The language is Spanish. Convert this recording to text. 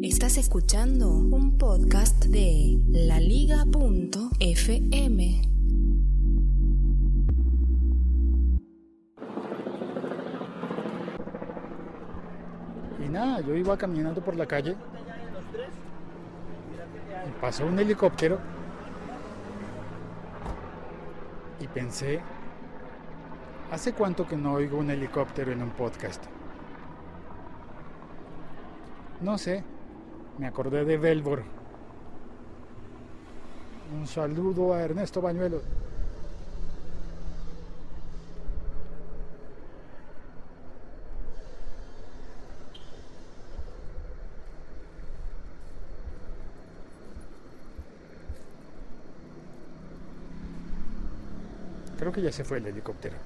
Estás escuchando un podcast de laliga.fm. Y nada, yo iba caminando por la calle pasó un helicóptero y pensé, ¿hace cuánto que no oigo un helicóptero en un podcast? No sé, me acordé de Belbor. Un saludo a Ernesto Bañuelo. Creo que ya se fue el helicóptero.